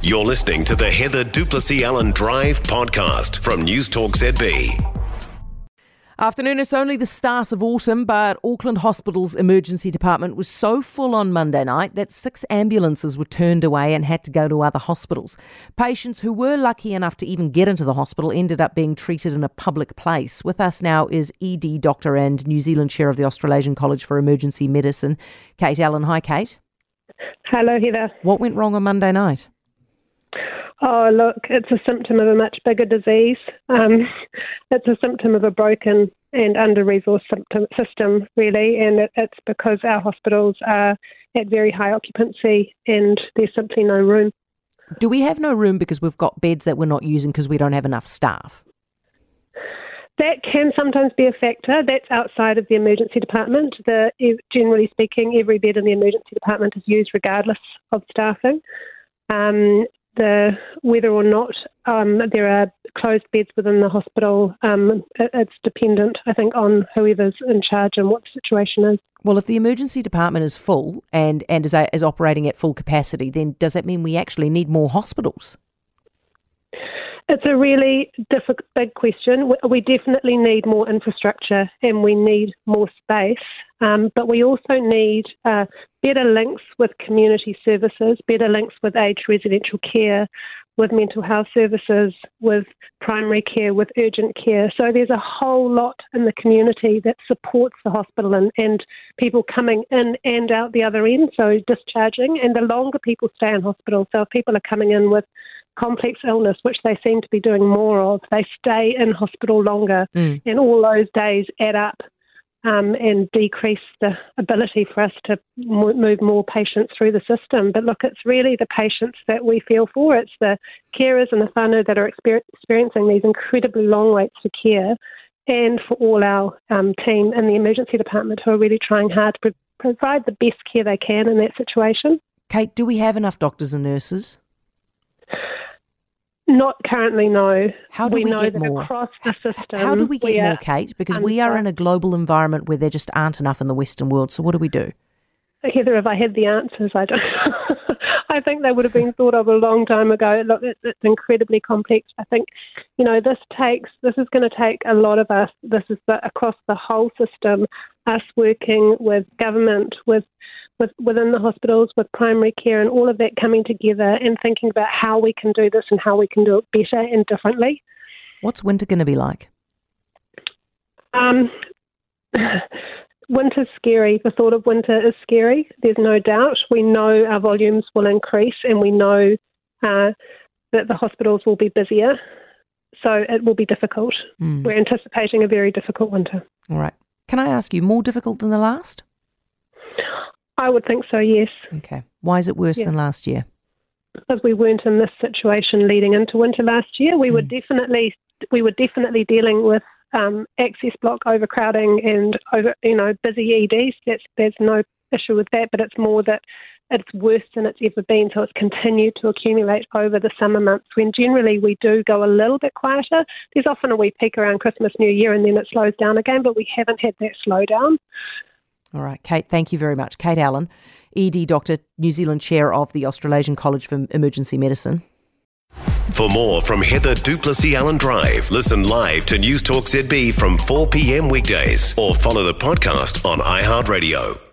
You're listening to the Heather Duplessis Allen Drive podcast from News Talk ZB. Afternoon, it's only the start of autumn, but Auckland Hospital's emergency department was so full on Monday night that six ambulances were turned away and had to go to other hospitals. Patients who were lucky enough to even get into the hospital ended up being treated in a public place. With us now is ED doctor and New Zealand chair of the Australasian College for Emergency Medicine, Kate Allen. Hi, Kate. Hello, Heather. What went wrong on Monday night? Oh, look, it's a symptom of a much bigger disease. Um, it's a symptom of a broken and under resourced system, really, and it, it's because our hospitals are at very high occupancy and there's simply no room. Do we have no room because we've got beds that we're not using because we don't have enough staff? That can sometimes be a factor. That's outside of the emergency department. The, generally speaking, every bed in the emergency department is used regardless of staffing. Um, the whether or not um, there are closed beds within the hospital, um, it, it's dependent, I think, on whoever's in charge and what the situation is. Well, if the emergency department is full and and is, is operating at full capacity, then does that mean we actually need more hospitals? It's a really difficult, big question. We definitely need more infrastructure and we need more space, um, but we also need uh, better links with community services, better links with aged residential care, with mental health services, with primary care, with urgent care. So there's a whole lot in the community that supports the hospital and, and people coming in and out the other end, so discharging. And the longer people stay in hospital, so if people are coming in with complex illness, which they seem to be doing more of, they stay in hospital longer, mm. and all those days add up um, and decrease the ability for us to move more patients through the system. But look, it's really the patients that we feel for. It's the carers and the whānau that are exper- experiencing these incredibly long waits for care, and for all our um, team in the emergency department who are really trying hard to provide the best care they can in that situation. Kate, do we have enough doctors and nurses? Not currently, no. How do we, we know get that more? across the system? How do we get we more, Kate? Because we are in a global environment where there just aren't enough in the Western world. So what do we do? Heather, if I had the answers, I don't. I think they would have been thought of a long time ago. Look, it's, it's incredibly complex. I think, you know, this takes. This is going to take a lot of us. This is the, across the whole system. Us working with government, with with, within the hospitals with primary care and all of that coming together and thinking about how we can do this and how we can do it better and differently. What's winter going to be like? Um, winter's scary. The thought of winter is scary. There's no doubt. We know our volumes will increase and we know uh, that the hospitals will be busier. So it will be difficult. Mm. We're anticipating a very difficult winter. All right. Can I ask you, more difficult than the last? I would think so, yes. Okay. Why is it worse yeah. than last year? Because we weren't in this situation leading into winter last year. We mm. were definitely we were definitely dealing with um, access block overcrowding and over you know busy EDs. That's there's no issue with that, but it's more that it's worse than it's ever been. So it's continued to accumulate over the summer months when generally we do go a little bit quieter. There's often a wee peak around Christmas, New Year, and then it slows down again, but we haven't had that slowdown. All right, Kate, thank you very much. Kate Allen, ED Doctor, New Zealand Chair of the Australasian College for Emergency Medicine. For more from Heather Duplessis Allen Drive, listen live to News Talk ZB from 4 p.m. weekdays or follow the podcast on iHeartRadio.